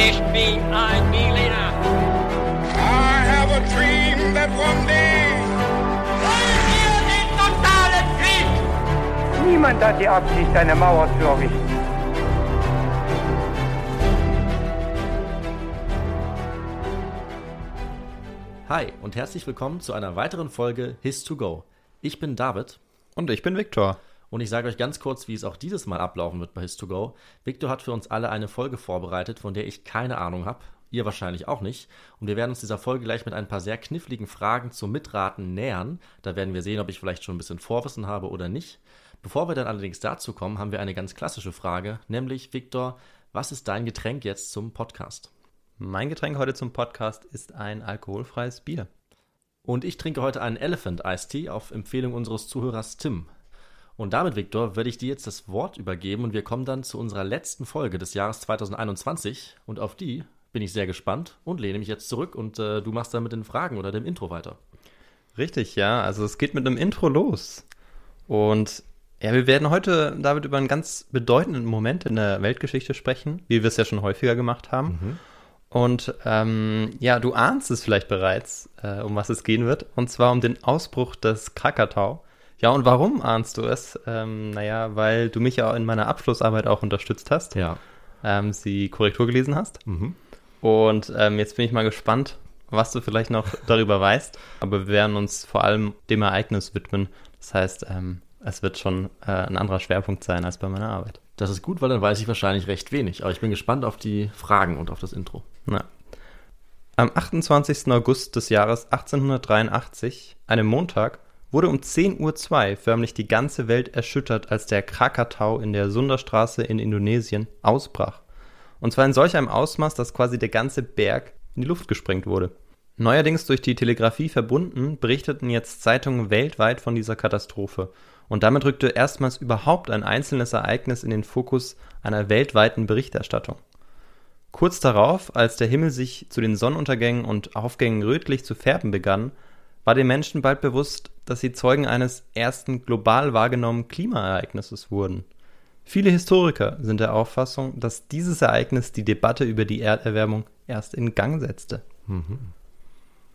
Ich bin ein Berliner. I have a dream that one day. Wollen wir den totalen Krieg? Niemand hat die Absicht, eine Mauer zu errichten. Hi und herzlich willkommen zu einer weiteren Folge His2Go. Ich bin David Und ich bin Viktor. Und ich sage euch ganz kurz, wie es auch dieses Mal ablaufen wird bei His2Go. Victor hat für uns alle eine Folge vorbereitet, von der ich keine Ahnung habe. Ihr wahrscheinlich auch nicht. Und wir werden uns dieser Folge gleich mit ein paar sehr kniffligen Fragen zum Mitraten nähern. Da werden wir sehen, ob ich vielleicht schon ein bisschen Vorwissen habe oder nicht. Bevor wir dann allerdings dazu kommen, haben wir eine ganz klassische Frage, nämlich Victor, was ist dein Getränk jetzt zum Podcast? Mein Getränk heute zum Podcast ist ein alkoholfreies Bier. Und ich trinke heute einen Elephant Iced Tea auf Empfehlung unseres Zuhörers Tim. Und damit, Viktor, werde ich dir jetzt das Wort übergeben und wir kommen dann zu unserer letzten Folge des Jahres 2021 und auf die bin ich sehr gespannt und lehne mich jetzt zurück und äh, du machst dann mit den Fragen oder dem Intro weiter. Richtig, ja. Also es geht mit einem Intro los. Und ja, wir werden heute, David, über einen ganz bedeutenden Moment in der Weltgeschichte sprechen, wie wir es ja schon häufiger gemacht haben. Und ähm, ja, du ahnst es vielleicht bereits, äh, um was es gehen wird. Und zwar um den Ausbruch des Krakatau. Ja, und warum ahnst du es? Ähm, naja, weil du mich ja in meiner Abschlussarbeit auch unterstützt hast. Ja. ähm, sie Korrektur gelesen hast. Mhm. Und ähm, jetzt bin ich mal gespannt, was du vielleicht noch darüber weißt. Aber wir werden uns vor allem dem Ereignis widmen. Das heißt, ähm, es wird schon äh, ein anderer Schwerpunkt sein als bei meiner Arbeit. Das ist gut, weil dann weiß ich wahrscheinlich recht wenig. Aber ich bin gespannt auf die Fragen und auf das Intro. Na. Am 28. August des Jahres 1883, einem Montag, wurde um 10.02 Uhr förmlich die ganze Welt erschüttert, als der Krakatau in der Sunderstraße in Indonesien ausbrach. Und zwar in solch einem Ausmaß, dass quasi der ganze Berg in die Luft gesprengt wurde. Neuerdings durch die Telegrafie verbunden, berichteten jetzt Zeitungen weltweit von dieser Katastrophe. Und damit rückte erstmals überhaupt ein einzelnes Ereignis in den Fokus einer weltweiten Berichterstattung. Kurz darauf, als der Himmel sich zu den Sonnenuntergängen und Aufgängen rötlich zu färben begann, war den Menschen bald bewusst, dass sie Zeugen eines ersten global wahrgenommenen Klimaereignisses wurden. Viele Historiker sind der Auffassung, dass dieses Ereignis die Debatte über die Erderwärmung erst in Gang setzte.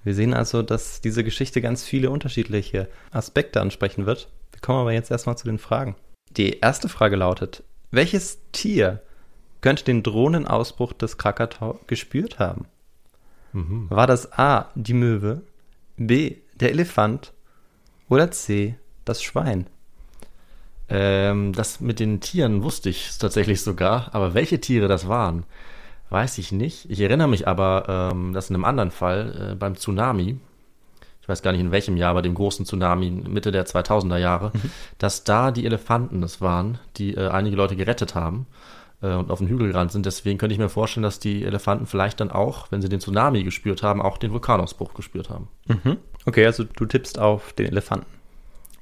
Wir sehen also, dass diese Geschichte ganz viele unterschiedliche Aspekte ansprechen wird. Wir kommen aber jetzt erstmal zu den Fragen. Die erste Frage lautet, welches Tier könnte den drohenden Ausbruch des Krakatau gespürt haben? War das A, die Möwe, B, der Elefant oder C, das Schwein? Ähm, das mit den Tieren wusste ich tatsächlich sogar, aber welche Tiere das waren, weiß ich nicht. Ich erinnere mich aber, ähm, dass in einem anderen Fall, äh, beim Tsunami, ich weiß gar nicht in welchem Jahr, bei dem großen Tsunami Mitte der 2000er Jahre, dass da die Elefanten das waren, die äh, einige Leute gerettet haben äh, und auf den Hügel gerannt sind. Deswegen könnte ich mir vorstellen, dass die Elefanten vielleicht dann auch, wenn sie den Tsunami gespürt haben, auch den Vulkanausbruch gespürt haben. Mhm. Okay, also du tippst auf den Elefanten.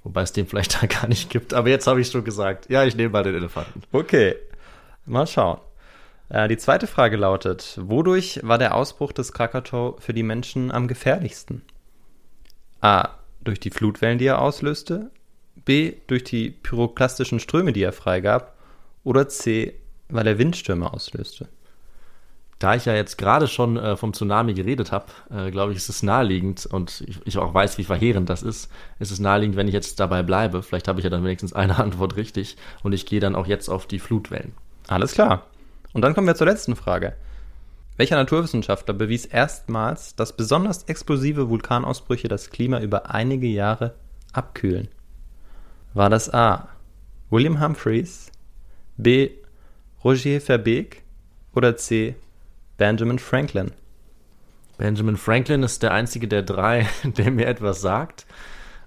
Wobei es den vielleicht da gar nicht gibt. Aber jetzt habe ich schon gesagt. Ja, ich nehme mal den Elefanten. Okay, mal schauen. Äh, die zweite Frage lautet, wodurch war der Ausbruch des Krakatau für die Menschen am gefährlichsten? A. Durch die Flutwellen, die er auslöste. B. Durch die pyroklastischen Ströme, die er freigab. Oder C. Weil er Windstürme auslöste. Da ich ja jetzt gerade schon äh, vom Tsunami geredet habe, äh, glaube ich, ist es naheliegend und ich, ich auch weiß, wie verheerend das ist, ist es naheliegend, wenn ich jetzt dabei bleibe. Vielleicht habe ich ja dann wenigstens eine Antwort richtig und ich gehe dann auch jetzt auf die Flutwellen. Alles klar. Und dann kommen wir zur letzten Frage. Welcher Naturwissenschaftler bewies erstmals, dass besonders explosive Vulkanausbrüche das Klima über einige Jahre abkühlen? War das A. William Humphreys, B. Roger Verbeek oder C. Benjamin Franklin? Benjamin Franklin ist der einzige der drei, der mir etwas sagt.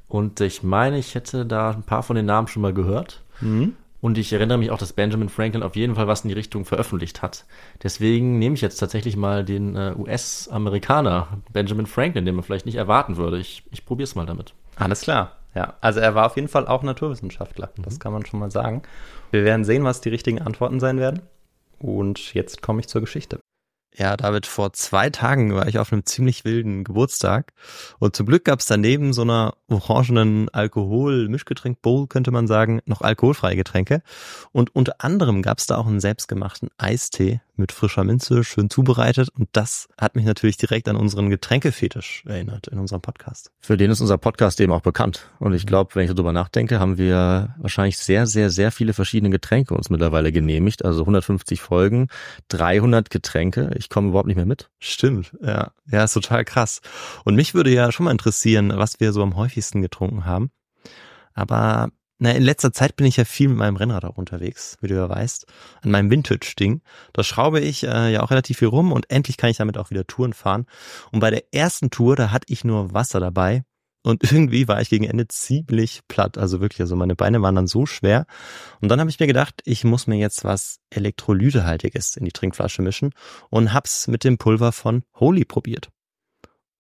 Und ich meine, ich hätte da ein paar von den Namen schon mal gehört. Und ich erinnere mich auch, dass Benjamin Franklin auf jeden Fall was in die Richtung veröffentlicht hat. Deswegen nehme ich jetzt tatsächlich mal den äh, US-Amerikaner Benjamin Franklin, den man vielleicht nicht erwarten würde. Ich, ich probiere es mal damit. Alles klar. Ja, also er war auf jeden Fall auch Naturwissenschaftler. Das kann man schon mal sagen. Wir werden sehen, was die richtigen Antworten sein werden. Und jetzt komme ich zur Geschichte. Ja, David, vor zwei Tagen war ich auf einem ziemlich wilden Geburtstag. Und zum Glück gab es daneben so einer orangenen Alkohol-Mischgetränk-Bowl, könnte man sagen, noch alkoholfreie Getränke. Und unter anderem gab es da auch einen selbstgemachten Eistee mit frischer Minze, schön zubereitet. Und das hat mich natürlich direkt an unseren Getränkefetisch erinnert in unserem Podcast. Für den ist unser Podcast eben auch bekannt. Und ich glaube, wenn ich darüber nachdenke, haben wir wahrscheinlich sehr, sehr, sehr viele verschiedene Getränke uns mittlerweile genehmigt. Also 150 Folgen, 300 Getränke. Ich komme überhaupt nicht mehr mit. Stimmt, ja. Ja, ist total krass. Und mich würde ja schon mal interessieren, was wir so am häufigsten getrunken haben. Aber na, in letzter Zeit bin ich ja viel mit meinem Rennrad auch unterwegs, wie du ja weißt, an meinem Vintage-Ding. Da schraube ich äh, ja auch relativ viel rum und endlich kann ich damit auch wieder Touren fahren. Und bei der ersten Tour, da hatte ich nur Wasser dabei und irgendwie war ich gegen Ende ziemlich platt. Also wirklich, also meine Beine waren dann so schwer. Und dann habe ich mir gedacht, ich muss mir jetzt was Elektrolytehaltiges in die Trinkflasche mischen und hab's mit dem Pulver von Holy probiert.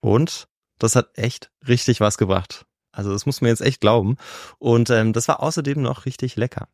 Und das hat echt richtig was gebracht. Also das muss man jetzt echt glauben. Und ähm, das war außerdem noch richtig lecker.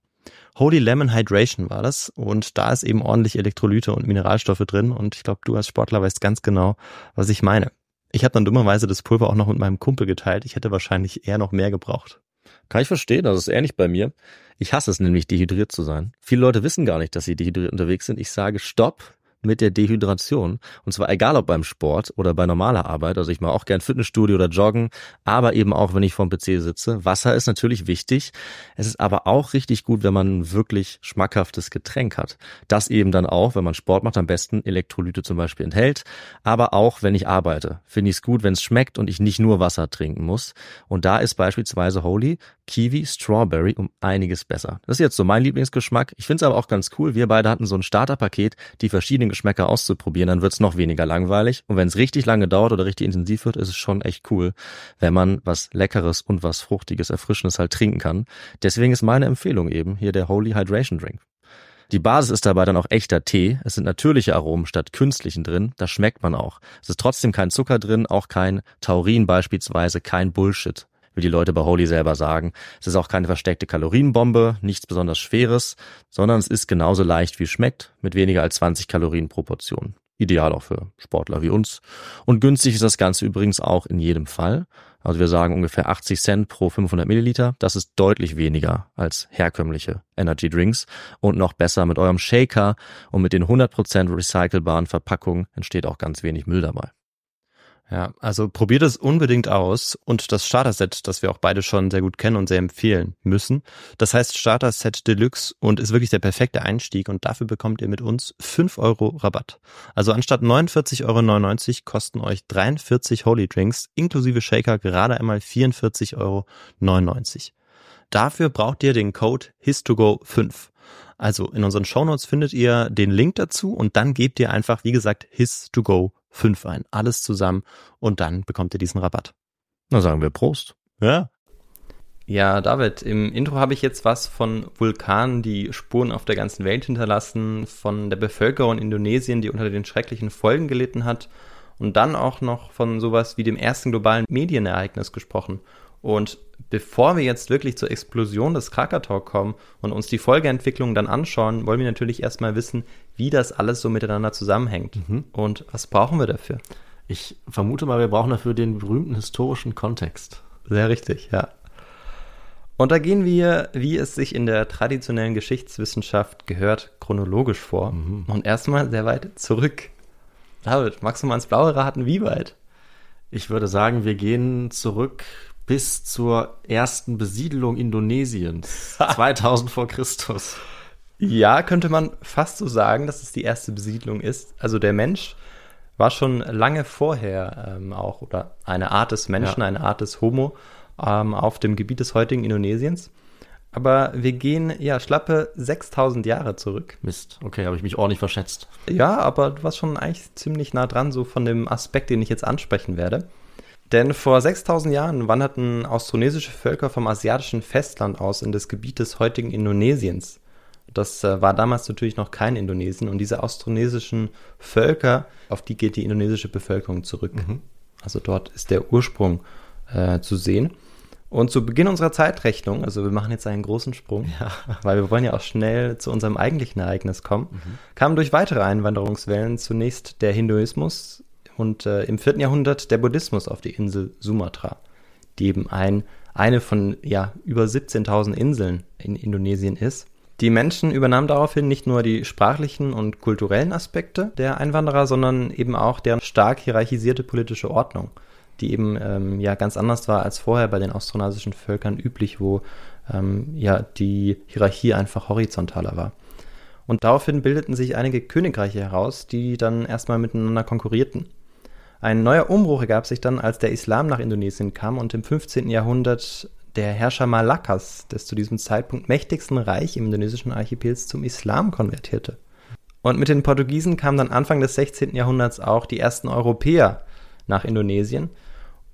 Holy Lemon Hydration war das und da ist eben ordentlich Elektrolyte und Mineralstoffe drin und ich glaube, du als Sportler weißt ganz genau, was ich meine. Ich habe dann dummerweise das Pulver auch noch mit meinem Kumpel geteilt. Ich hätte wahrscheinlich eher noch mehr gebraucht. Kann ich verstehen, das ist ähnlich bei mir. Ich hasse es nämlich, dehydriert zu sein. Viele Leute wissen gar nicht, dass sie dehydriert unterwegs sind. Ich sage Stopp, mit der Dehydration. Und zwar egal ob beim Sport oder bei normaler Arbeit. Also ich mache auch gern Fitnessstudio oder Joggen, aber eben auch, wenn ich vorm PC sitze. Wasser ist natürlich wichtig. Es ist aber auch richtig gut, wenn man ein wirklich schmackhaftes Getränk hat. Das eben dann auch, wenn man Sport macht, am besten Elektrolyte zum Beispiel enthält. Aber auch, wenn ich arbeite, finde ich es gut, wenn es schmeckt und ich nicht nur Wasser trinken muss. Und da ist beispielsweise Holy Kiwi Strawberry um einiges besser. Das ist jetzt so mein Lieblingsgeschmack. Ich finde es aber auch ganz cool. Wir beide hatten so ein Starterpaket, die verschiedenen Geschmäcker auszuprobieren, dann wird's noch weniger langweilig. Und wenn es richtig lange dauert oder richtig intensiv wird, ist es schon echt cool, wenn man was Leckeres und was Fruchtiges, Erfrischendes halt trinken kann. Deswegen ist meine Empfehlung eben hier der Holy Hydration Drink. Die Basis ist dabei dann auch echter Tee. Es sind natürliche Aromen statt künstlichen drin. Das schmeckt man auch. Es ist trotzdem kein Zucker drin, auch kein Taurin beispielsweise, kein Bullshit wie die Leute bei Holy selber sagen. Es ist auch keine versteckte Kalorienbombe, nichts besonders Schweres, sondern es ist genauso leicht wie schmeckt, mit weniger als 20 Kalorien pro Portion. Ideal auch für Sportler wie uns. Und günstig ist das Ganze übrigens auch in jedem Fall. Also wir sagen ungefähr 80 Cent pro 500 Milliliter. Das ist deutlich weniger als herkömmliche Energy Drinks. Und noch besser mit eurem Shaker und mit den 100% recycelbaren Verpackungen entsteht auch ganz wenig Müll dabei. Ja, also probiert es unbedingt aus und das Starter-Set, das wir auch beide schon sehr gut kennen und sehr empfehlen müssen. Das heißt Starter-Set Deluxe und ist wirklich der perfekte Einstieg und dafür bekommt ihr mit uns 5 Euro Rabatt. Also anstatt 49,99 Euro kosten euch 43 Holy Drinks inklusive Shaker gerade einmal 44,99 Euro. Dafür braucht ihr den Code HIS2GO5. Also in unseren Shownotes findet ihr den Link dazu und dann gebt ihr einfach, wie gesagt, HIS2GO5 fünf ein. Alles zusammen und dann bekommt ihr diesen Rabatt. Na sagen wir Prost. Ja. Ja, David, im Intro habe ich jetzt was von Vulkanen, die Spuren auf der ganzen Welt hinterlassen, von der Bevölkerung in Indonesien, die unter den schrecklichen Folgen gelitten hat und dann auch noch von sowas wie dem ersten globalen Medienereignis gesprochen. Und bevor wir jetzt wirklich zur Explosion des Krakatau kommen und uns die Folgeentwicklung dann anschauen, wollen wir natürlich erstmal wissen, wie das alles so miteinander zusammenhängt. Mhm. Und was brauchen wir dafür? Ich vermute mal, wir brauchen dafür den berühmten historischen Kontext. Sehr richtig, ja. Und da gehen wir, wie es sich in der traditionellen Geschichtswissenschaft gehört, chronologisch vor. Mhm. Und erstmal sehr weit zurück. David, magst du mal ins Blaue raten, wie weit? Ich würde sagen, wir gehen zurück bis zur ersten Besiedelung Indonesiens. 2000 vor Christus. Ja, könnte man fast so sagen, dass es die erste Besiedlung ist. Also der Mensch war schon lange vorher ähm, auch, oder eine Art des Menschen, ja. eine Art des Homo ähm, auf dem Gebiet des heutigen Indonesiens. Aber wir gehen ja schlappe 6000 Jahre zurück. Mist, okay, habe ich mich ordentlich verschätzt. Ja, aber du warst schon eigentlich ziemlich nah dran, so von dem Aspekt, den ich jetzt ansprechen werde. Denn vor 6000 Jahren wanderten austronesische Völker vom asiatischen Festland aus in das Gebiet des heutigen Indonesiens. Das äh, war damals natürlich noch kein Indonesien und diese austronesischen Völker, auf die geht die indonesische Bevölkerung zurück. Mhm. Also dort ist der Ursprung äh, zu sehen. Und zu Beginn unserer Zeitrechnung, also wir machen jetzt einen großen Sprung, ja. weil wir wollen ja auch schnell zu unserem eigentlichen Ereignis kommen, mhm. kamen durch weitere Einwanderungswellen zunächst der Hinduismus, und äh, im vierten Jahrhundert der Buddhismus auf die Insel Sumatra, die eben ein, eine von ja, über 17.000 Inseln in Indonesien ist. Die Menschen übernahmen daraufhin nicht nur die sprachlichen und kulturellen Aspekte der Einwanderer, sondern eben auch deren stark hierarchisierte politische Ordnung, die eben ähm, ja ganz anders war als vorher bei den austronasischen Völkern üblich, wo ähm, ja die Hierarchie einfach horizontaler war. Und daraufhin bildeten sich einige Königreiche heraus, die dann erstmal miteinander konkurrierten. Ein neuer Umbruch ergab sich dann, als der Islam nach Indonesien kam und im 15. Jahrhundert der Herrscher Malakas, des zu diesem Zeitpunkt mächtigsten Reich im indonesischen Archipels, zum Islam konvertierte. Und mit den Portugiesen kamen dann Anfang des 16. Jahrhunderts auch die ersten Europäer nach Indonesien.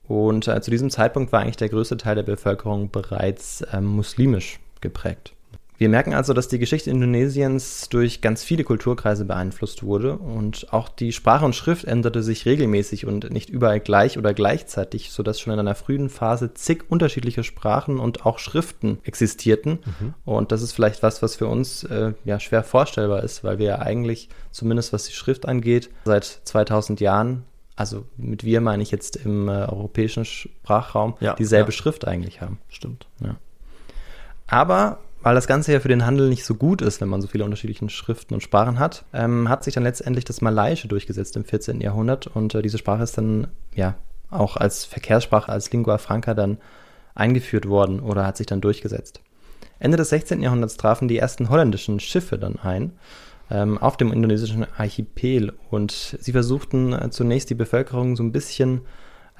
Und äh, zu diesem Zeitpunkt war eigentlich der größte Teil der Bevölkerung bereits äh, muslimisch geprägt. Wir merken also, dass die Geschichte Indonesiens durch ganz viele Kulturkreise beeinflusst wurde und auch die Sprache und Schrift änderte sich regelmäßig und nicht überall gleich oder gleichzeitig, sodass schon in einer frühen Phase zig unterschiedliche Sprachen und auch Schriften existierten. Mhm. Und das ist vielleicht was, was für uns äh, ja schwer vorstellbar ist, weil wir ja eigentlich, zumindest was die Schrift angeht, seit 2000 Jahren also mit wir meine ich jetzt im äh, europäischen Sprachraum, ja, dieselbe ja. Schrift eigentlich haben. Stimmt. Ja. Aber weil das Ganze ja für den Handel nicht so gut ist, wenn man so viele unterschiedliche Schriften und Sprachen hat, ähm, hat sich dann letztendlich das Malaiische durchgesetzt im 14. Jahrhundert und äh, diese Sprache ist dann ja auch als Verkehrssprache, als Lingua Franca dann eingeführt worden oder hat sich dann durchgesetzt. Ende des 16. Jahrhunderts trafen die ersten holländischen Schiffe dann ein ähm, auf dem indonesischen Archipel und sie versuchten äh, zunächst die Bevölkerung so ein bisschen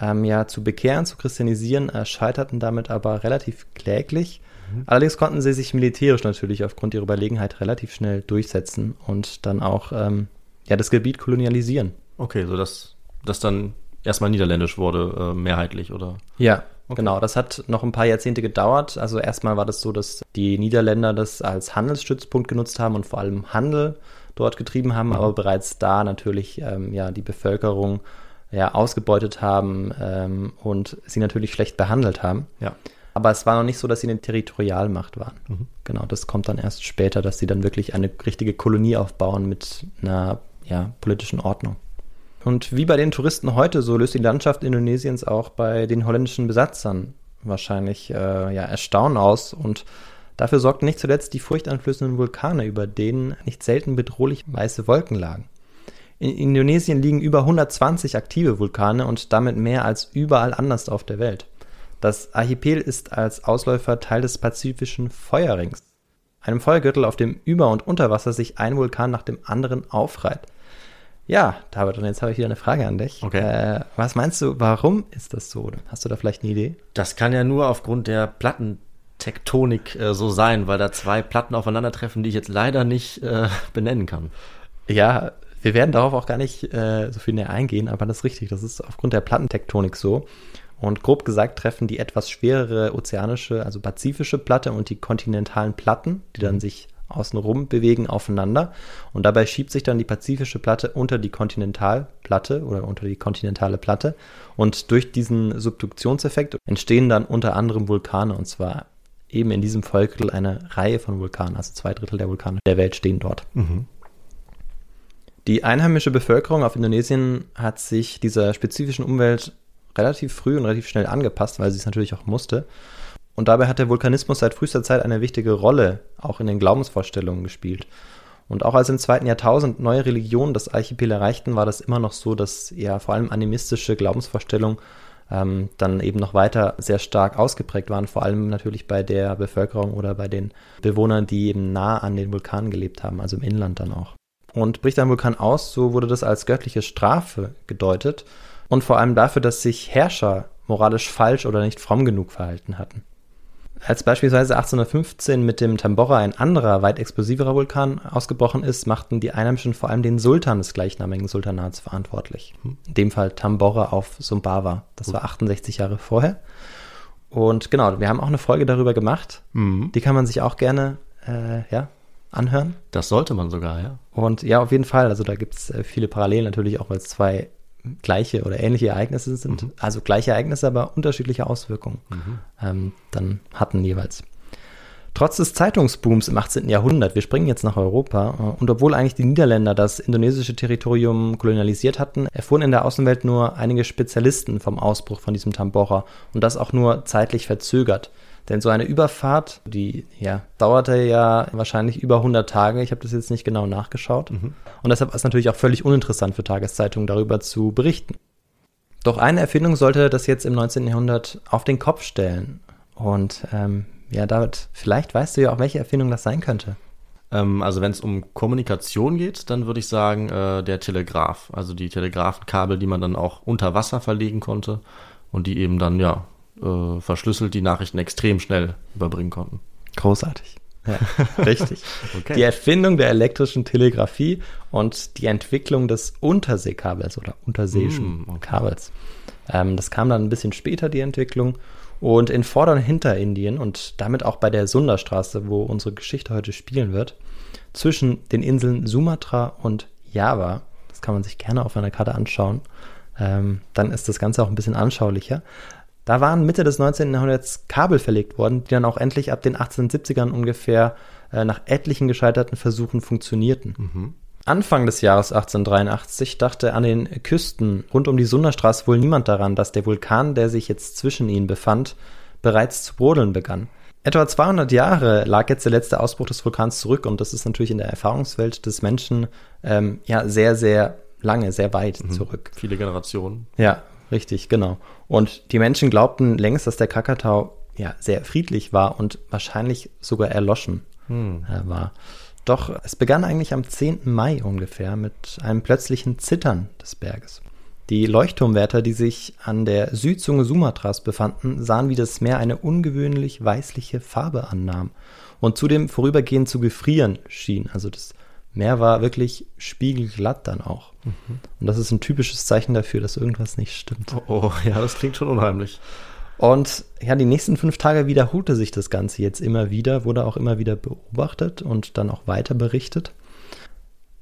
ähm, ja, zu bekehren, zu christianisieren, äh, scheiterten damit aber relativ kläglich Mhm. Allerdings konnten sie sich militärisch natürlich aufgrund ihrer Überlegenheit relativ schnell durchsetzen und dann auch ähm, ja, das Gebiet kolonialisieren. Okay, sodass das dann erstmal niederländisch wurde, äh, mehrheitlich, oder? Ja, okay. genau. Das hat noch ein paar Jahrzehnte gedauert. Also erstmal war das so, dass die Niederländer das als Handelsstützpunkt genutzt haben und vor allem Handel dort getrieben haben, mhm. aber bereits da natürlich ähm, ja die Bevölkerung ja ausgebeutet haben ähm, und sie natürlich schlecht behandelt haben. Ja. Aber es war noch nicht so, dass sie eine Territorialmacht waren. Mhm. Genau, das kommt dann erst später, dass sie dann wirklich eine richtige Kolonie aufbauen mit einer ja, politischen Ordnung. Und wie bei den Touristen heute, so löst die Landschaft Indonesiens auch bei den holländischen Besatzern wahrscheinlich äh, ja, Erstaunen aus. Und dafür sorgten nicht zuletzt die furchteinflößenden Vulkane, über denen nicht selten bedrohlich weiße Wolken lagen. In Indonesien liegen über 120 aktive Vulkane und damit mehr als überall anders auf der Welt. Das Archipel ist als Ausläufer Teil des pazifischen Feuerrings, einem Feuergürtel, auf dem über und unter Wasser sich ein Vulkan nach dem anderen aufreiht. Ja, David, und jetzt habe ich wieder eine Frage an dich. Okay. Äh, was meinst du, warum ist das so? Hast du da vielleicht eine Idee? Das kann ja nur aufgrund der Plattentektonik äh, so sein, weil da zwei Platten aufeinandertreffen, die ich jetzt leider nicht äh, benennen kann. Ja, wir werden darauf auch gar nicht äh, so viel näher eingehen, aber das ist richtig. Das ist aufgrund der Plattentektonik so. Und grob gesagt treffen die etwas schwerere ozeanische, also pazifische Platte und die kontinentalen Platten, die dann mhm. sich außenrum bewegen, aufeinander. Und dabei schiebt sich dann die pazifische Platte unter die Kontinentalplatte oder unter die kontinentale Platte. Und durch diesen Subduktionseffekt entstehen dann unter anderem Vulkane. Und zwar eben in diesem Vollgürtel eine Reihe von Vulkanen. Also zwei Drittel der Vulkane der Welt stehen dort. Mhm. Die einheimische Bevölkerung auf Indonesien hat sich dieser spezifischen Umwelt relativ früh und relativ schnell angepasst, weil sie es natürlich auch musste. Und dabei hat der Vulkanismus seit frühester Zeit eine wichtige Rolle auch in den Glaubensvorstellungen gespielt. Und auch als im zweiten Jahrtausend neue Religionen das Archipel erreichten, war das immer noch so, dass ja vor allem animistische Glaubensvorstellungen ähm, dann eben noch weiter sehr stark ausgeprägt waren, vor allem natürlich bei der Bevölkerung oder bei den Bewohnern, die eben nah an den Vulkanen gelebt haben, also im Inland dann auch. Und bricht ein Vulkan aus, so wurde das als göttliche Strafe gedeutet und vor allem dafür, dass sich Herrscher moralisch falsch oder nicht fromm genug verhalten hatten. Als beispielsweise 1815 mit dem Tambora ein anderer, weit explosiverer Vulkan ausgebrochen ist, machten die Einheimischen vor allem den Sultan des gleichnamigen Sultanats verantwortlich. In dem Fall Tambora auf Sumbawa. Das war 68 Jahre vorher. Und genau, wir haben auch eine Folge darüber gemacht. Mhm. Die kann man sich auch gerne äh, ja, anhören. Das sollte man sogar, ja. Und ja, auf jeden Fall. Also da gibt es äh, viele Parallelen natürlich auch, weil es zwei gleiche oder ähnliche Ereignisse sind, mhm. also gleiche Ereignisse, aber unterschiedliche Auswirkungen mhm. ähm, dann hatten jeweils. Trotz des Zeitungsbooms im 18. Jahrhundert, wir springen jetzt nach Europa, äh, und obwohl eigentlich die Niederländer das indonesische Territorium kolonialisiert hatten, erfuhren in der Außenwelt nur einige Spezialisten vom Ausbruch von diesem Tambora und das auch nur zeitlich verzögert. Denn so eine Überfahrt, die ja, dauerte ja wahrscheinlich über 100 Tage. Ich habe das jetzt nicht genau nachgeschaut. Und deshalb ist es natürlich auch völlig uninteressant für Tageszeitungen darüber zu berichten. Doch eine Erfindung sollte das jetzt im 19. Jahrhundert auf den Kopf stellen. Und ähm, ja, David, vielleicht weißt du ja auch, welche Erfindung das sein könnte. Ähm, also wenn es um Kommunikation geht, dann würde ich sagen, äh, der Telegraph. Also die Telegrafenkabel, die man dann auch unter Wasser verlegen konnte und die eben dann, ja, äh, verschlüsselt die Nachrichten extrem schnell überbringen konnten. Großartig. Ja, richtig. Okay. Die Erfindung der elektrischen Telegrafie und die Entwicklung des Unterseekabels oder unterseeischen Mm, okay. Kabels. Ähm, das kam dann ein bisschen später, die Entwicklung. Und in Vorder- und Hinterindien und damit auch bei der Sunderstraße, wo unsere Geschichte heute spielen wird, zwischen den Inseln Sumatra und Java, das kann man sich gerne auf einer Karte anschauen, ähm, dann ist das Ganze auch ein bisschen anschaulicher. Da waren Mitte des 19. Jahrhunderts Kabel verlegt worden, die dann auch endlich ab den 1870ern ungefähr äh, nach etlichen gescheiterten Versuchen funktionierten. Anfang des Jahres 1883 dachte an den Küsten rund um die Sunderstraße wohl niemand daran, dass der Vulkan, der sich jetzt zwischen ihnen befand, bereits zu brodeln begann. Etwa 200 Jahre lag jetzt der letzte Ausbruch des Vulkans zurück und das ist natürlich in der Erfahrungswelt des Menschen ähm, ja sehr, sehr lange, sehr weit zurück. Viele Generationen. Ja, richtig, genau. Und die Menschen glaubten längst, dass der Krakatau ja sehr friedlich war und wahrscheinlich sogar erloschen äh, war. Doch es begann eigentlich am 10. Mai ungefähr mit einem plötzlichen Zittern des Berges. Die Leuchtturmwärter, die sich an der Südzunge Sumatras befanden, sahen, wie das Meer eine ungewöhnlich weißliche Farbe annahm und zudem vorübergehend zu gefrieren schien. Also das Meer war wirklich spiegelglatt dann auch. Und das ist ein typisches Zeichen dafür, dass irgendwas nicht stimmt. Oh, oh, ja, das klingt schon unheimlich. Und ja, die nächsten fünf Tage wiederholte sich das Ganze jetzt immer wieder, wurde auch immer wieder beobachtet und dann auch weiter berichtet.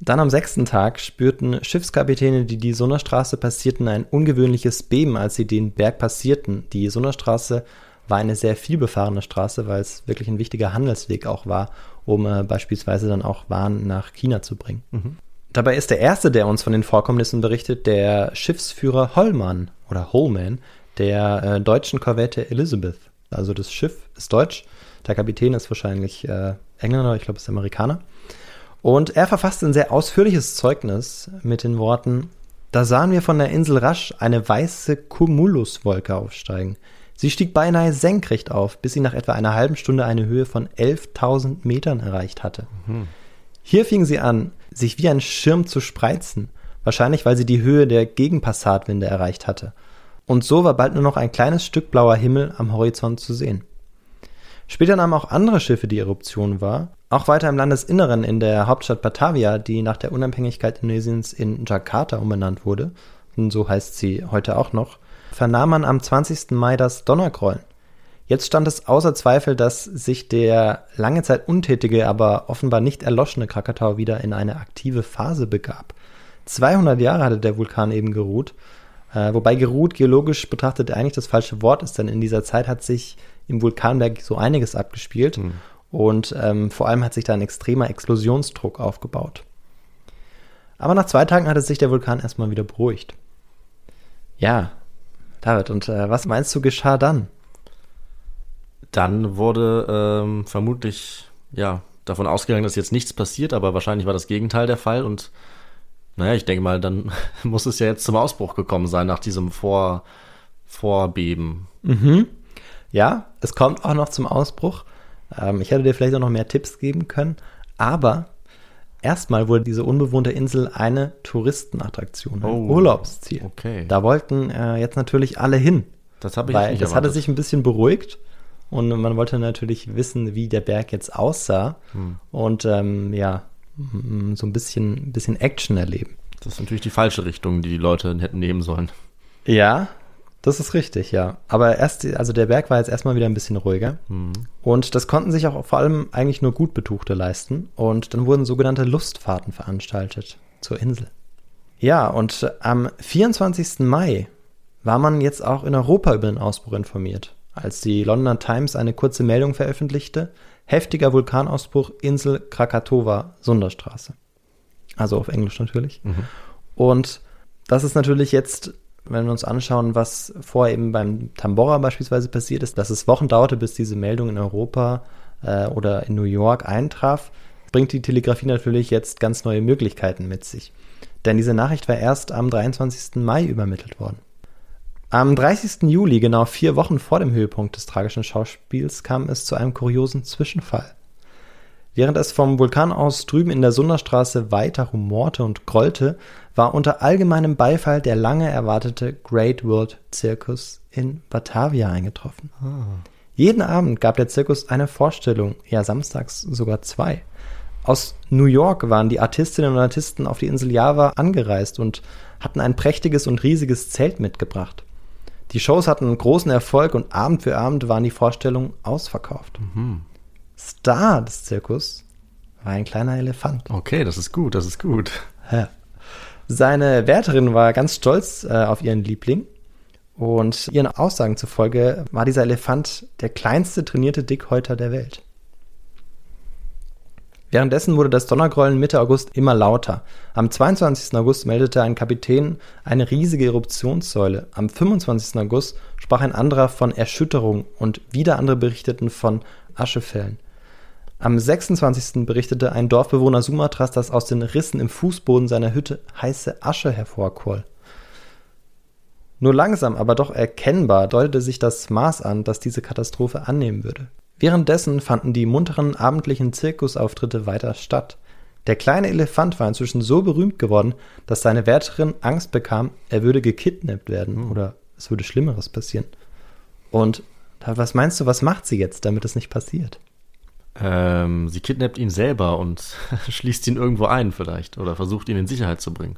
Dann am sechsten Tag spürten Schiffskapitäne, die die Sunnerstraße passierten, ein ungewöhnliches Beben, als sie den Berg passierten. Die Sunnerstraße war eine sehr vielbefahrene Straße, weil es wirklich ein wichtiger Handelsweg auch war, um äh, beispielsweise dann auch Waren nach China zu bringen. Dabei ist der erste, der uns von den Vorkommnissen berichtet, der Schiffsführer Hollmann oder Holman der äh, deutschen Korvette Elizabeth. Also das Schiff ist deutsch, der Kapitän ist wahrscheinlich äh, Engländer, ich glaube, ist Amerikaner. Und er verfasst ein sehr ausführliches Zeugnis mit den Worten: Da sahen wir von der Insel rasch eine weiße Cumuluswolke aufsteigen. Sie stieg beinahe senkrecht auf, bis sie nach etwa einer halben Stunde eine Höhe von 11.000 Metern erreicht hatte. Hier fing sie an, sich wie ein Schirm zu spreizen, wahrscheinlich weil sie die Höhe der Gegenpassatwinde erreicht hatte. Und so war bald nur noch ein kleines Stück blauer Himmel am Horizont zu sehen. Später nahmen auch andere Schiffe die Eruption wahr. Auch weiter im Landesinneren in der Hauptstadt Batavia, die nach der Unabhängigkeit Indonesiens in Jakarta umbenannt wurde, und so heißt sie heute auch noch, vernahm man am 20. Mai das Donnergrollen. Jetzt stand es außer Zweifel, dass sich der lange Zeit untätige, aber offenbar nicht erloschene Krakatau wieder in eine aktive Phase begab. 200 Jahre hatte der Vulkan eben geruht, äh, wobei geruht geologisch betrachtet eigentlich das falsche Wort ist, denn in dieser Zeit hat sich im Vulkanberg so einiges abgespielt und ähm, vor allem hat sich da ein extremer Explosionsdruck aufgebaut. Aber nach zwei Tagen hatte sich der Vulkan erstmal wieder beruhigt. Ja, David, und äh, was meinst du geschah dann? Dann wurde ähm, vermutlich, ja, davon ausgegangen, dass jetzt nichts passiert, aber wahrscheinlich war das Gegenteil der Fall und naja, ich denke mal, dann muss es ja jetzt zum Ausbruch gekommen sein nach diesem Vor Vorbeben. Ja, es kommt auch noch zum Ausbruch. Ähm, ich hätte dir vielleicht auch noch mehr Tipps geben können, aber erstmal wurde diese unbewohnte Insel eine Touristenattraktion, ein Oh, Urlaubsziel. okay. Da wollten äh, jetzt natürlich alle hin, Das habe ich weil nicht das hatte erwartet. sich ein bisschen beruhigt und man wollte natürlich wissen, wie der Berg jetzt aussah Hm. und ähm, ja, m- so ein bisschen, ein bisschen Action erleben. Das ist natürlich die falsche Richtung, die die Leute hätten nehmen sollen. Ja, das ist richtig, ja. Aber erst, also der Berg war jetzt erstmal wieder ein bisschen ruhiger. Und das konnten sich auch vor allem eigentlich nur gut Betuchte leisten. Und dann wurden sogenannte Lustfahrten veranstaltet zur Insel. Ja, und am 24. Mai war man jetzt auch in Europa über den Ausbruch informiert, als die Londoner Times eine kurze Meldung veröffentlichte. Heftiger Vulkanausbruch Insel Krakatoa, Sunderstraße. Also auf Englisch natürlich. Und das ist natürlich jetzt wenn wir uns anschauen, was vorher eben beim Tambora beispielsweise passiert ist, dass es Wochen dauerte, bis diese Meldung in Europa äh, oder in New York eintraf, bringt die Telegrafie natürlich jetzt ganz neue Möglichkeiten mit sich. Denn diese Nachricht war erst am 23. Mai übermittelt worden. Am 30. Juli, genau vier Wochen vor dem Höhepunkt des tragischen Schauspiels, kam es zu einem kuriosen Zwischenfall. Während es vom Vulkan aus drüben in der Sunderstraße weiter rumorte und grollte, war unter allgemeinem Beifall der lange erwartete Great World Circus in Batavia eingetroffen. Ah. Jeden Abend gab der Zirkus eine Vorstellung, ja samstags sogar zwei. Aus New York waren die Artistinnen und Artisten auf die Insel Java angereist und hatten ein prächtiges und riesiges Zelt mitgebracht. Die Shows hatten großen Erfolg und Abend für Abend waren die Vorstellungen ausverkauft. Mhm. Star des Zirkus war ein kleiner Elefant. Okay, das ist gut, das ist gut. Ja. Seine Wärterin war ganz stolz äh, auf ihren Liebling und ihren Aussagen zufolge war dieser Elefant der kleinste trainierte Dickhäuter der Welt. Währenddessen wurde das Donnergrollen Mitte August immer lauter. Am 22. August meldete ein Kapitän eine riesige Eruptionssäule. Am 25. August sprach ein anderer von Erschütterung und wieder andere berichteten von Aschefällen. Am 26. berichtete ein Dorfbewohner Sumatras, dass aus den Rissen im Fußboden seiner Hütte heiße Asche hervorquoll. Nur langsam, aber doch erkennbar deutete sich das Maß an, das diese Katastrophe annehmen würde. Währenddessen fanden die munteren abendlichen Zirkusauftritte weiter statt. Der kleine Elefant war inzwischen so berühmt geworden, dass seine Wärterin Angst bekam, er würde gekidnappt werden mhm. oder es würde Schlimmeres passieren. Und was meinst du, was macht sie jetzt, damit es nicht passiert? Ähm, sie kidnappt ihn selber und schließt ihn irgendwo ein vielleicht oder versucht ihn in Sicherheit zu bringen.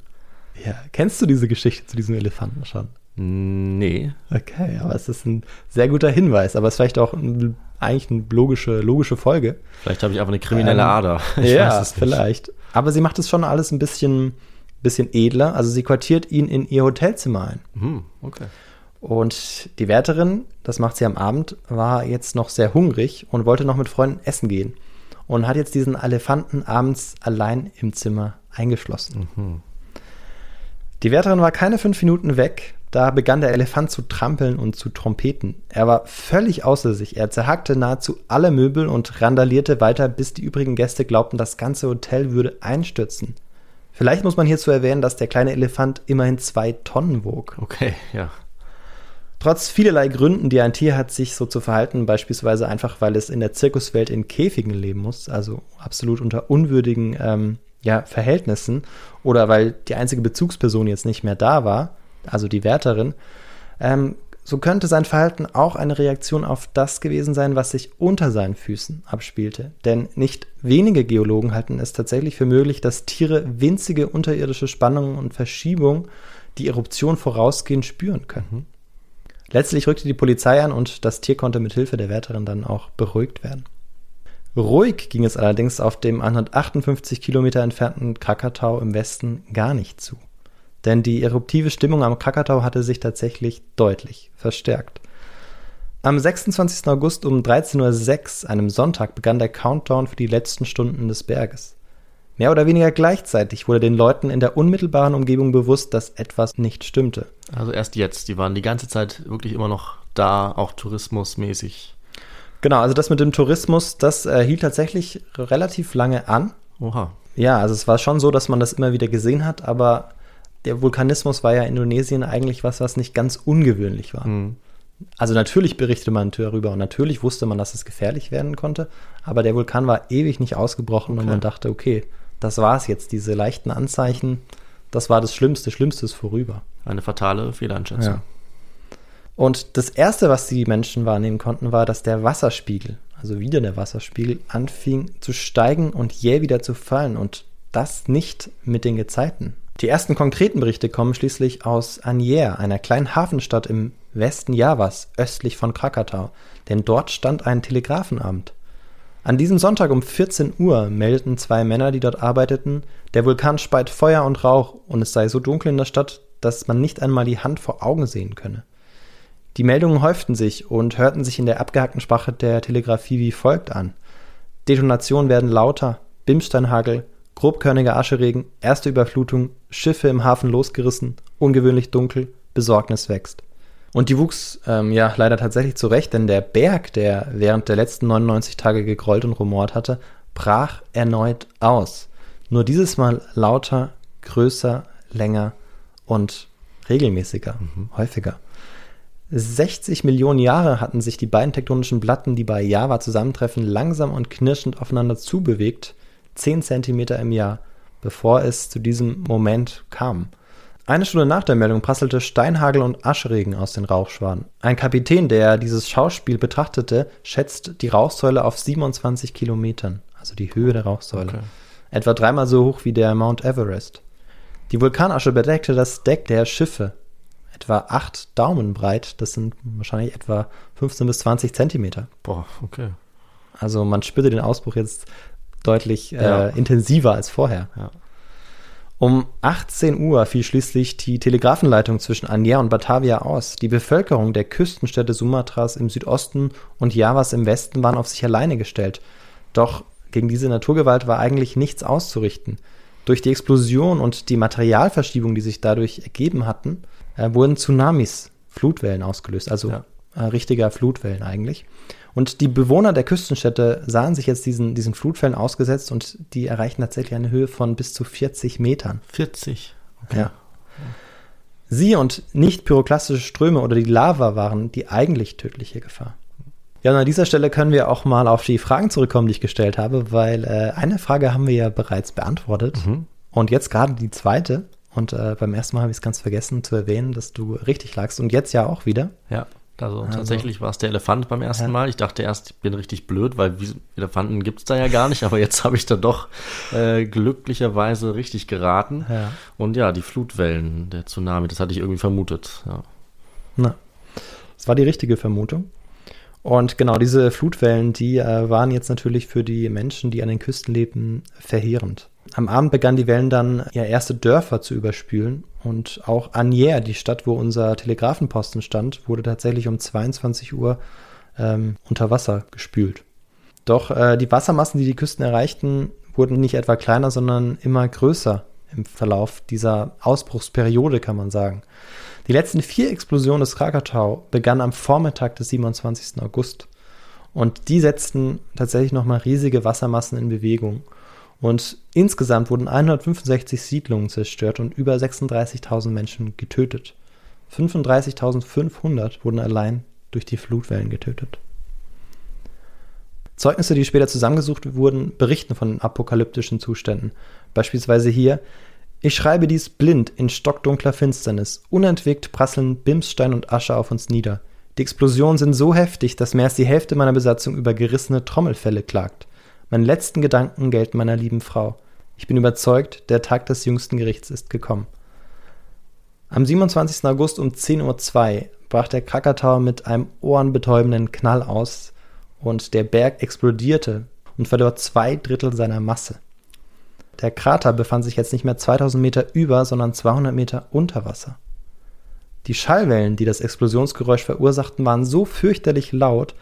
Ja, kennst du diese Geschichte zu diesem Elefanten schon? Nee. Okay, aber es ist ein sehr guter Hinweis, aber es ist vielleicht auch ein, eigentlich eine logische, logische Folge. Vielleicht habe ich einfach eine kriminelle ähm, Ader. Ich ja, vielleicht. Aber sie macht es schon alles ein bisschen, bisschen edler. Also sie quartiert ihn in ihr Hotelzimmer ein. Hm, okay. Und die Wärterin, das macht sie am Abend, war jetzt noch sehr hungrig und wollte noch mit Freunden essen gehen. Und hat jetzt diesen Elefanten abends allein im Zimmer eingeschlossen. Mhm. Die Wärterin war keine fünf Minuten weg, da begann der Elefant zu trampeln und zu trompeten. Er war völlig außer sich. Er zerhackte nahezu alle Möbel und randalierte weiter, bis die übrigen Gäste glaubten, das ganze Hotel würde einstürzen. Vielleicht muss man hierzu erwähnen, dass der kleine Elefant immerhin zwei Tonnen wog. Okay, ja. Trotz vielerlei Gründen, die ein Tier hat, sich so zu verhalten, beispielsweise einfach, weil es in der Zirkuswelt in Käfigen leben muss, also absolut unter unwürdigen ähm, ja, Verhältnissen, oder weil die einzige Bezugsperson jetzt nicht mehr da war, also die Wärterin, ähm, so könnte sein Verhalten auch eine Reaktion auf das gewesen sein, was sich unter seinen Füßen abspielte. Denn nicht wenige Geologen halten es tatsächlich für möglich, dass Tiere winzige unterirdische Spannungen und Verschiebungen die Eruption vorausgehend spüren können. Letztlich rückte die Polizei an und das Tier konnte mit Hilfe der Wärterin dann auch beruhigt werden. Ruhig ging es allerdings auf dem 158 Kilometer entfernten Krakatau im Westen gar nicht zu. Denn die eruptive Stimmung am Krakatau hatte sich tatsächlich deutlich verstärkt. Am 26. August um 13.06 Uhr, einem Sonntag, begann der Countdown für die letzten Stunden des Berges. Mehr oder weniger gleichzeitig wurde den Leuten in der unmittelbaren Umgebung bewusst, dass etwas nicht stimmte. Also erst jetzt, die waren die ganze Zeit wirklich immer noch da, auch tourismusmäßig. Genau, also das mit dem Tourismus, das äh, hielt tatsächlich relativ lange an. Oha. Ja, also es war schon so, dass man das immer wieder gesehen hat, aber der Vulkanismus war ja in Indonesien eigentlich was, was nicht ganz ungewöhnlich war. Mhm. Also natürlich berichtete man darüber und natürlich wusste man, dass es gefährlich werden konnte, aber der Vulkan war ewig nicht ausgebrochen okay. und man dachte, okay, das war es jetzt, diese leichten Anzeichen, das war das Schlimmste, Schlimmste ist vorüber. Eine fatale Fehleinschätzung. Ja. Und das Erste, was die Menschen wahrnehmen konnten, war, dass der Wasserspiegel, also wieder der Wasserspiegel, anfing zu steigen und jäh wieder zu fallen und das nicht mit den Gezeiten. Die ersten konkreten Berichte kommen schließlich aus Anyer, einer kleinen Hafenstadt im Westen Javas, östlich von Krakatau, denn dort stand ein Telegrafenamt. An diesem Sonntag um 14 Uhr meldeten zwei Männer, die dort arbeiteten, der Vulkan speit Feuer und Rauch und es sei so dunkel in der Stadt, dass man nicht einmal die Hand vor Augen sehen könne. Die Meldungen häuften sich und hörten sich in der abgehackten Sprache der Telegrafie wie folgt an. Detonationen werden lauter, Bimsteinhagel, grobkörniger Ascheregen, erste Überflutung, Schiffe im Hafen losgerissen, ungewöhnlich dunkel, Besorgnis wächst. Und die wuchs ähm, ja leider tatsächlich zurecht, denn der Berg, der während der letzten 99 Tage gegrollt und rumort hatte, brach erneut aus. Nur dieses Mal lauter, größer, länger und regelmäßiger, mhm. häufiger. 60 Millionen Jahre hatten sich die beiden tektonischen Platten, die bei Java zusammentreffen, langsam und knirschend aufeinander zubewegt, 10 Zentimeter im Jahr, bevor es zu diesem Moment kam. Eine Stunde nach der Meldung prasselte Steinhagel und Ascheregen aus den Rauchschwaden. Ein Kapitän, der dieses Schauspiel betrachtete, schätzt die Rauchsäule auf 27 Kilometern, also die Höhe der Rauchsäule. Okay. Etwa dreimal so hoch wie der Mount Everest. Die Vulkanasche bedeckte das Deck der Schiffe, etwa acht Daumen breit. Das sind wahrscheinlich etwa 15 bis 20 Zentimeter. Boah, okay. Also man spürte den Ausbruch jetzt deutlich ja. äh, intensiver als vorher. Ja. Um 18 Uhr fiel schließlich die Telegrafenleitung zwischen Anier und Batavia aus. Die Bevölkerung der Küstenstädte Sumatras im Südosten und Javas im Westen waren auf sich alleine gestellt. Doch gegen diese Naturgewalt war eigentlich nichts auszurichten. Durch die Explosion und die Materialverschiebung, die sich dadurch ergeben hatten, äh, wurden Tsunamis, Flutwellen ausgelöst, also ja. äh, richtiger Flutwellen eigentlich. Und die Bewohner der Küstenstädte sahen sich jetzt diesen, diesen Flutfällen ausgesetzt und die erreichten tatsächlich eine Höhe von bis zu 40 Metern. 40? Okay. Ja. Sie und nicht pyroklastische Ströme oder die Lava waren die eigentlich tödliche Gefahr. Ja, und an dieser Stelle können wir auch mal auf die Fragen zurückkommen, die ich gestellt habe, weil äh, eine Frage haben wir ja bereits beantwortet. Mhm. Und jetzt gerade die zweite. Und äh, beim ersten Mal habe ich es ganz vergessen zu erwähnen, dass du richtig lagst. Und jetzt ja auch wieder. Ja. Also, also tatsächlich war es der Elefant beim ersten ja. Mal. Ich dachte erst, ich bin richtig blöd, weil Elefanten gibt es da ja gar nicht, aber jetzt habe ich da doch äh, glücklicherweise richtig geraten. Ja. Und ja, die Flutwellen, der Tsunami, das hatte ich irgendwie vermutet. Ja. Na, das war die richtige Vermutung. Und genau diese Flutwellen, die äh, waren jetzt natürlich für die Menschen, die an den Küsten lebten, verheerend. Am Abend begannen die Wellen dann ja erste Dörfer zu überspülen und auch Agnières, die Stadt, wo unser Telegrafenposten stand, wurde tatsächlich um 22 Uhr ähm, unter Wasser gespült. Doch äh, die Wassermassen, die die Küsten erreichten, wurden nicht etwa kleiner, sondern immer größer im Verlauf dieser Ausbruchsperiode, kann man sagen. Die letzten vier Explosionen des Krakatau begannen am Vormittag des 27. August. Und die setzten tatsächlich nochmal riesige Wassermassen in Bewegung. Und insgesamt wurden 165 Siedlungen zerstört und über 36.000 Menschen getötet. 35.500 wurden allein durch die Flutwellen getötet. Zeugnisse, die später zusammengesucht wurden, berichten von apokalyptischen Zuständen. Beispielsweise hier, ich schreibe dies blind in stockdunkler Finsternis. Unentwegt prasseln Bimsstein und Asche auf uns nieder. Die Explosionen sind so heftig, dass mehr als die Hälfte meiner Besatzung über gerissene Trommelfälle klagt. Meine letzten Gedanken gelten meiner lieben Frau. Ich bin überzeugt, der Tag des jüngsten Gerichts ist gekommen. Am 27. August um 10.02 Uhr brach der Krakatau mit einem ohrenbetäubenden Knall aus und der Berg explodierte und verlor zwei Drittel seiner Masse. Der Krater befand sich jetzt nicht mehr 2000 Meter über, sondern 200 Meter unter Wasser. Die Schallwellen, die das Explosionsgeräusch verursachten, waren so fürchterlich laut,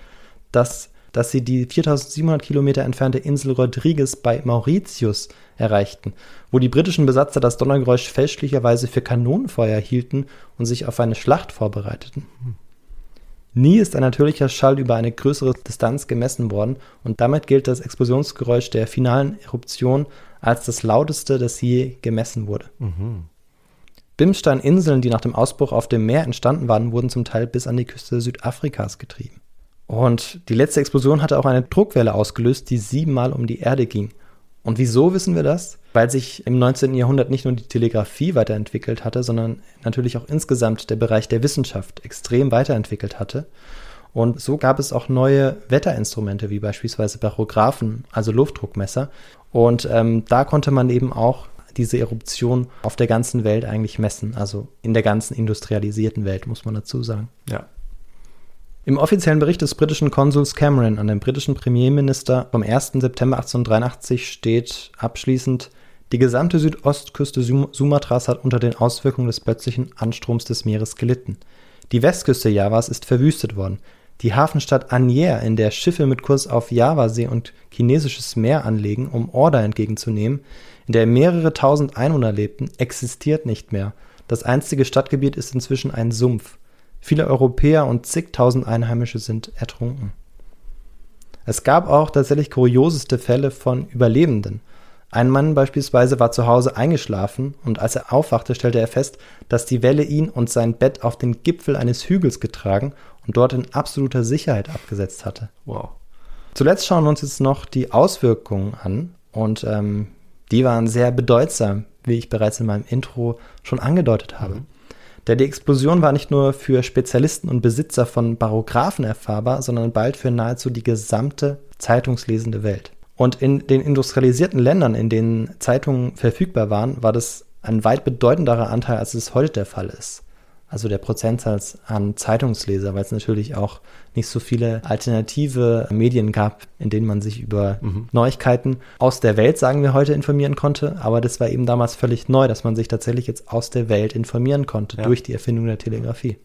dass dass sie die 4700 Kilometer entfernte Insel Rodriguez bei Mauritius erreichten, wo die britischen Besatzer das Donnergeräusch fälschlicherweise für Kanonenfeuer hielten und sich auf eine Schlacht vorbereiteten. Nie ist ein natürlicher Schall über eine größere Distanz gemessen worden und damit gilt das Explosionsgeräusch der finalen Eruption als das lauteste, das je gemessen wurde. Mhm. Bimstein-Inseln, die nach dem Ausbruch auf dem Meer entstanden waren, wurden zum Teil bis an die Küste Südafrikas getrieben. Und die letzte Explosion hatte auch eine Druckwelle ausgelöst, die siebenmal um die Erde ging. Und wieso wissen wir das? Weil sich im 19. Jahrhundert nicht nur die Telegrafie weiterentwickelt hatte, sondern natürlich auch insgesamt der Bereich der Wissenschaft extrem weiterentwickelt hatte. Und so gab es auch neue Wetterinstrumente, wie beispielsweise Barographen, also Luftdruckmesser. Und ähm, da konnte man eben auch diese Eruption auf der ganzen Welt eigentlich messen, also in der ganzen industrialisierten Welt, muss man dazu sagen. Ja. Im offiziellen Bericht des britischen Konsuls Cameron an den britischen Premierminister vom 1. September 1883 steht abschließend, die gesamte Südostküste Sumatras hat unter den Auswirkungen des plötzlichen Anstroms des Meeres gelitten. Die Westküste Javas ist verwüstet worden. Die Hafenstadt Anyer, in der Schiffe mit Kurs auf Javasee und chinesisches Meer anlegen, um Order entgegenzunehmen, in der mehrere tausend Einwohner lebten, existiert nicht mehr. Das einstige Stadtgebiet ist inzwischen ein Sumpf. Viele Europäer und zigtausend Einheimische sind ertrunken. Es gab auch tatsächlich kurioseste Fälle von Überlebenden. Ein Mann beispielsweise war zu Hause eingeschlafen und als er aufwachte, stellte er fest, dass die Welle ihn und sein Bett auf den Gipfel eines Hügels getragen und dort in absoluter Sicherheit abgesetzt hatte. Wow. Zuletzt schauen wir uns jetzt noch die Auswirkungen an und ähm, die waren sehr bedeutsam, wie ich bereits in meinem Intro schon angedeutet habe. Mhm. Denn die Explosion war nicht nur für Spezialisten und Besitzer von Barographen erfahrbar, sondern bald für nahezu die gesamte zeitungslesende Welt. Und in den industrialisierten Ländern, in denen Zeitungen verfügbar waren, war das ein weit bedeutenderer Anteil, als es heute der Fall ist also der Prozentsatz an Zeitungsleser, weil es natürlich auch nicht so viele alternative Medien gab, in denen man sich über mhm. Neuigkeiten aus der Welt, sagen wir heute, informieren konnte. Aber das war eben damals völlig neu, dass man sich tatsächlich jetzt aus der Welt informieren konnte ja. durch die Erfindung der Telegrafie.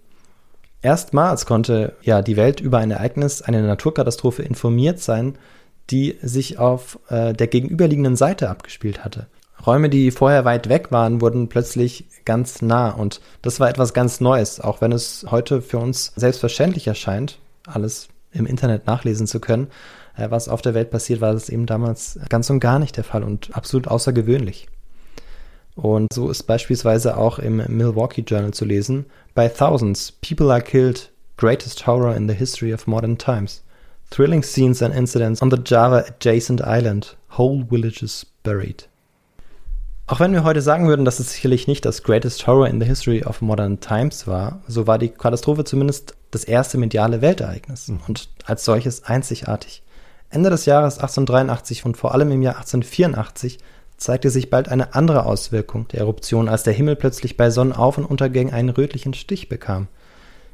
Erstmals konnte ja die Welt über ein Ereignis, eine Naturkatastrophe informiert sein, die sich auf äh, der gegenüberliegenden Seite abgespielt hatte. Räume, die vorher weit weg waren, wurden plötzlich ganz nah. Und das war etwas ganz Neues, auch wenn es heute für uns selbstverständlich erscheint, alles im Internet nachlesen zu können. Äh, was auf der Welt passiert, war das eben damals ganz und gar nicht der Fall und absolut außergewöhnlich. Und so ist beispielsweise auch im Milwaukee Journal zu lesen, By thousands, people are killed, greatest horror in the history of modern times. Thrilling scenes and incidents on the Java adjacent island, whole villages buried. Auch wenn wir heute sagen würden, dass es sicherlich nicht das Greatest Horror in the History of Modern Times war, so war die Katastrophe zumindest das erste mediale Weltereignis mhm. und als solches einzigartig. Ende des Jahres 1883 und vor allem im Jahr 1884 zeigte sich bald eine andere Auswirkung der Eruption, als der Himmel plötzlich bei Sonnenauf- und Untergängen einen rötlichen Stich bekam.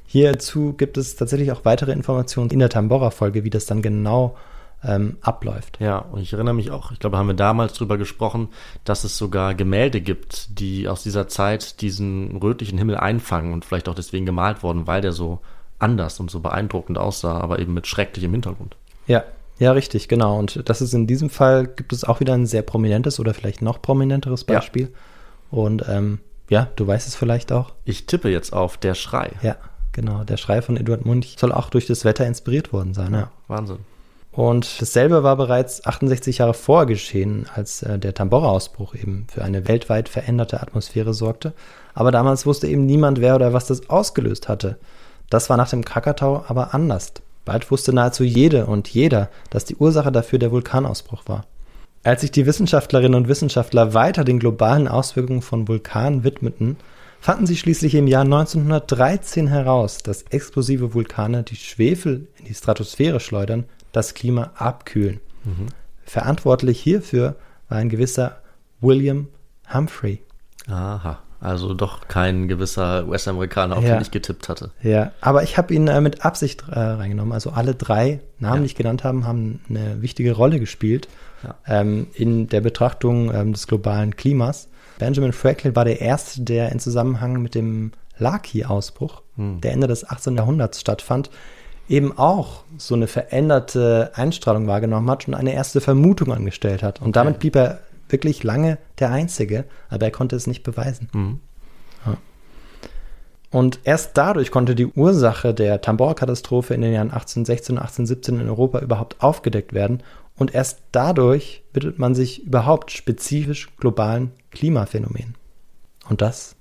Hierzu gibt es tatsächlich auch weitere Informationen in der Tambora-Folge, wie das dann genau ähm, abläuft. Ja, und ich erinnere mich auch, ich glaube, haben wir damals drüber gesprochen, dass es sogar Gemälde gibt, die aus dieser Zeit diesen rötlichen Himmel einfangen und vielleicht auch deswegen gemalt wurden, weil der so anders und so beeindruckend aussah, aber eben mit schrecklichem Hintergrund. Ja, ja, richtig, genau. Und das ist in diesem Fall gibt es auch wieder ein sehr prominentes oder vielleicht noch prominenteres Beispiel. Ja. Und ähm, ja, du weißt es vielleicht auch. Ich tippe jetzt auf Der Schrei. Ja, genau. Der Schrei von Eduard Munch soll auch durch das Wetter inspiriert worden sein. Ja, Wahnsinn. Und dasselbe war bereits 68 Jahre vorher geschehen, als äh, der Tambora-Ausbruch eben für eine weltweit veränderte Atmosphäre sorgte. Aber damals wusste eben niemand, wer oder was das ausgelöst hatte. Das war nach dem Krakatau aber anders. Bald wusste nahezu jede und jeder, dass die Ursache dafür der Vulkanausbruch war. Als sich die Wissenschaftlerinnen und Wissenschaftler weiter den globalen Auswirkungen von Vulkanen widmeten, fanden sie schließlich im Jahr 1913 heraus, dass explosive Vulkane, die Schwefel in die Stratosphäre schleudern, das Klima abkühlen. Mhm. Verantwortlich hierfür war ein gewisser William Humphrey. Aha, also doch kein gewisser US-Amerikaner, auf ja. den ich getippt hatte. Ja, aber ich habe ihn äh, mit Absicht äh, reingenommen. Also alle drei Namen, ja. die ich genannt habe, haben eine wichtige Rolle gespielt ja. ähm, in der Betrachtung ähm, des globalen Klimas. Benjamin Franklin war der Erste, der in Zusammenhang mit dem Laki-Ausbruch, hm. der Ende des 18. Jahrhunderts stattfand, eben auch so eine veränderte Einstrahlung wahrgenommen hat und eine erste Vermutung angestellt hat. Und damit blieb er wirklich lange der Einzige, aber er konnte es nicht beweisen. Mhm. Ja. Und erst dadurch konnte die Ursache der Tambora-Katastrophe in den Jahren 1816 und 1817 in Europa überhaupt aufgedeckt werden. Und erst dadurch widmet man sich überhaupt spezifisch globalen Klimaphänomenen. Und das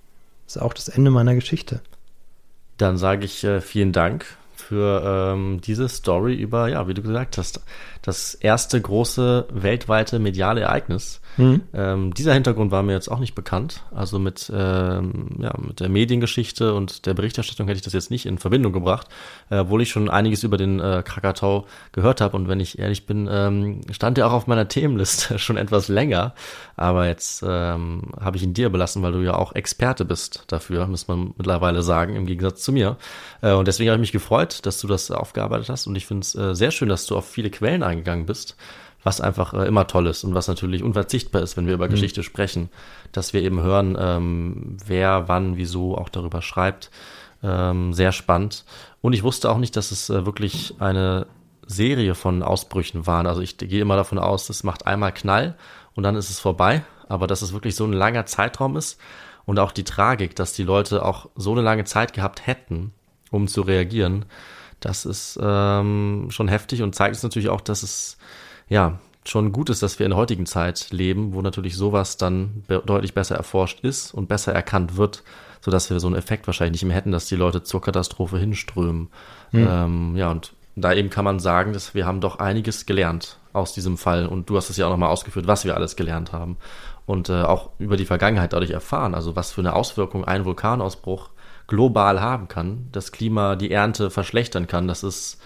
ist auch das Ende meiner Geschichte. Dann sage ich äh, vielen Dank für ähm, diese Story über, ja, wie du gesagt hast, das erste große weltweite mediale Ereignis. Mhm. Ähm, dieser Hintergrund war mir jetzt auch nicht bekannt. Also mit, ähm, ja, mit der Mediengeschichte und der Berichterstattung hätte ich das jetzt nicht in Verbindung gebracht, äh, obwohl ich schon einiges über den äh, Krakatau gehört habe. Und wenn ich ehrlich bin, ähm, stand der auch auf meiner Themenliste schon etwas länger. Aber jetzt ähm, habe ich ihn dir belassen, weil du ja auch Experte bist dafür, muss man mittlerweile sagen, im Gegensatz zu mir. Äh, und deswegen habe ich mich gefreut, dass du das aufgearbeitet hast. Und ich finde es äh, sehr schön, dass du auf viele Quellen eingegangen bist was einfach äh, immer toll ist und was natürlich unverzichtbar ist, wenn wir über mhm. Geschichte sprechen, dass wir eben hören, ähm, wer, wann, wieso auch darüber schreibt. Ähm, sehr spannend. Und ich wusste auch nicht, dass es äh, wirklich eine Serie von Ausbrüchen waren. Also ich gehe immer davon aus, es macht einmal Knall und dann ist es vorbei. Aber dass es wirklich so ein langer Zeitraum ist Und auch die Tragik, dass die Leute auch so eine lange Zeit gehabt hätten, um zu reagieren, das ist ähm, schon heftig und zeigt uns natürlich auch, dass es ja schon gut ist, dass wir in der heutigen Zeit leben, wo natürlich sowas dann be deutlich besser erforscht ist und besser erkannt wird, sodass wir so einen Effekt wahrscheinlich nicht mehr hätten, dass die Leute zur Katastrophe hinströmen. Mhm. Ähm, ja, und da eben kann man sagen, dass wir haben doch einiges gelernt aus diesem Fall. Und du hast es ja auch nochmal ausgeführt, was wir alles gelernt haben. Und äh, auch über die Vergangenheit dadurch erfahren, also was für eine Auswirkung ein Vulkanausbruch global haben kann, das Klima die Ernte verschlechtern kann, das ist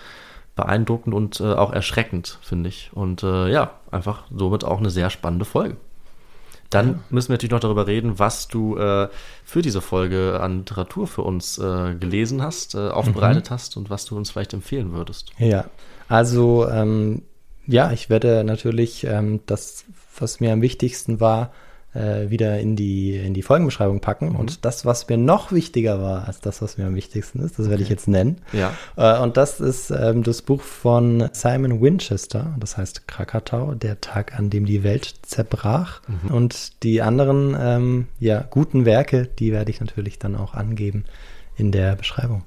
beeindruckend und äh, auch erschreckend, finde ich. Und äh, ja, einfach somit auch eine sehr spannende Folge. Dann ja. müssen wir natürlich noch darüber reden, was du äh, für diese Folge an Literatur für uns äh, gelesen hast, äh, aufbereitet mhm. hast und was du uns vielleicht empfehlen würdest. Ja, also ähm, ja, ich werde natürlich ähm, das, was mir am wichtigsten war, äh, wieder in die, in die Folgenbeschreibung packen. Mhm. Und das, was mir noch wichtiger war als das, was mir am wichtigsten ist, das werde ich jetzt nennen. Ja. Äh, und das ist ähm, das Buch von Simon Winchester, das heißt Krakatau, der Tag, an dem die Welt zerbrach. Mhm. Und die anderen ähm, ja, guten Werke, die werde ich natürlich dann auch angeben in der Beschreibung.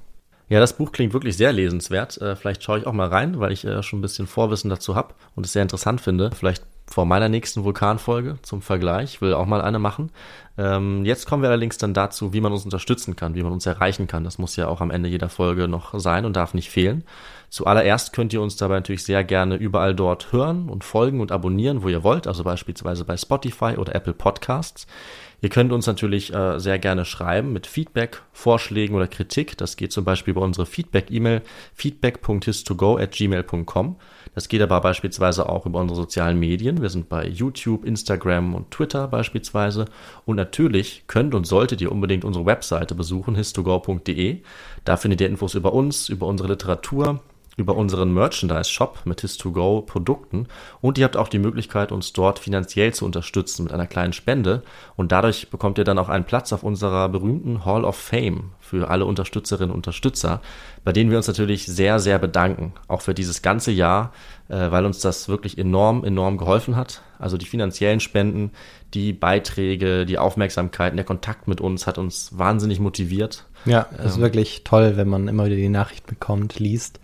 Ja, das Buch klingt wirklich sehr lesenswert. Äh, vielleicht schaue ich auch mal rein, weil ich äh, schon ein bisschen Vorwissen dazu habe und es sehr interessant finde. Vielleicht vor meiner nächsten Vulkanfolge zum Vergleich. Ich will auch mal eine machen. Ähm, jetzt kommen wir allerdings dann dazu, wie man uns unterstützen kann, wie man uns erreichen kann. Das muss ja auch am Ende jeder Folge noch sein und darf nicht fehlen. Zuallererst könnt ihr uns dabei natürlich sehr gerne überall dort hören und folgen und abonnieren, wo ihr wollt, also beispielsweise bei Spotify oder Apple Podcasts. Ihr könnt uns natürlich äh, sehr gerne schreiben mit Feedback, Vorschlägen oder Kritik. Das geht zum Beispiel über unsere Feedback-E-Mail feedback.histogo at gmail.com. Das geht aber beispielsweise auch über unsere sozialen Medien. Wir sind bei YouTube, Instagram und Twitter beispielsweise. Und natürlich könnt und solltet ihr unbedingt unsere Webseite besuchen, histogo.de. Da findet ihr Infos über uns, über unsere Literatur, über unseren Merchandise-Shop mit His2Go-Produkten und ihr habt auch die Möglichkeit, uns dort finanziell zu unterstützen mit einer kleinen Spende und dadurch bekommt ihr dann auch einen Platz auf unserer berühmten Hall of Fame für alle Unterstützerinnen und Unterstützer, bei denen wir uns natürlich sehr, sehr bedanken, auch für dieses ganze Jahr, äh, weil uns das wirklich enorm, enorm geholfen hat. Also die finanziellen Spenden, die Beiträge, die Aufmerksamkeit, der Kontakt mit uns hat uns wahnsinnig motiviert. Ja, es ähm, ist wirklich toll, wenn man immer wieder die Nachricht bekommt, liest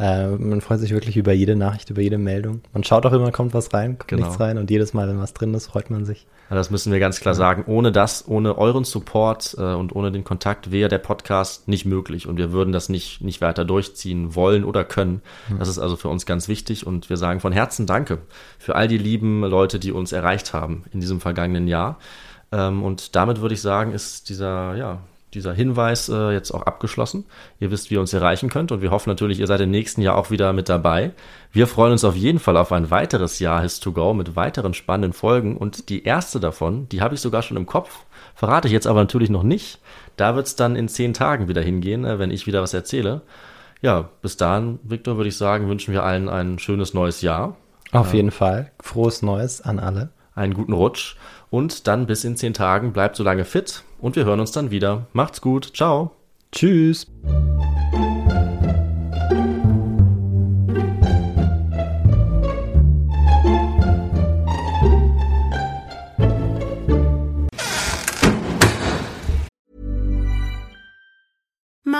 äh, man freut sich wirklich über jede Nachricht, über jede Meldung. Man schaut auch immer, kommt was rein, kommt genau. nichts rein und jedes Mal, wenn was drin ist, freut man sich. Ja, das müssen wir ganz klar sagen. Ohne das, ohne euren Support äh, und ohne den Kontakt wäre der Podcast nicht möglich und wir würden das nicht, nicht weiter durchziehen wollen oder können. Mhm. Das ist also für uns ganz wichtig und wir sagen von Herzen Danke für all die lieben Leute, die uns erreicht haben in diesem vergangenen Jahr. Ähm, und damit würde ich sagen, ist dieser, ja, dieser Hinweis äh, jetzt auch abgeschlossen. Ihr wisst, wie ihr uns erreichen könnt und wir hoffen natürlich, ihr seid im nächsten Jahr auch wieder mit dabei. Wir freuen uns auf jeden Fall auf ein weiteres Jahr His2Go mit weiteren spannenden Folgen und die erste davon, die habe ich sogar schon im Kopf, verrate ich jetzt aber natürlich noch nicht. Da wird es dann in zehn Tagen wieder hingehen, äh, wenn ich wieder was erzähle. Ja, bis dahin, Victor, würde ich sagen, wünschen wir allen ein schönes neues Jahr. Auf jeden Fall. Frohes Neues an alle. Einen guten Rutsch und dann bis in zehn Tagen. Bleibt so lange fit und wir hören uns dann wieder. Macht's gut. Ciao. Tschüss.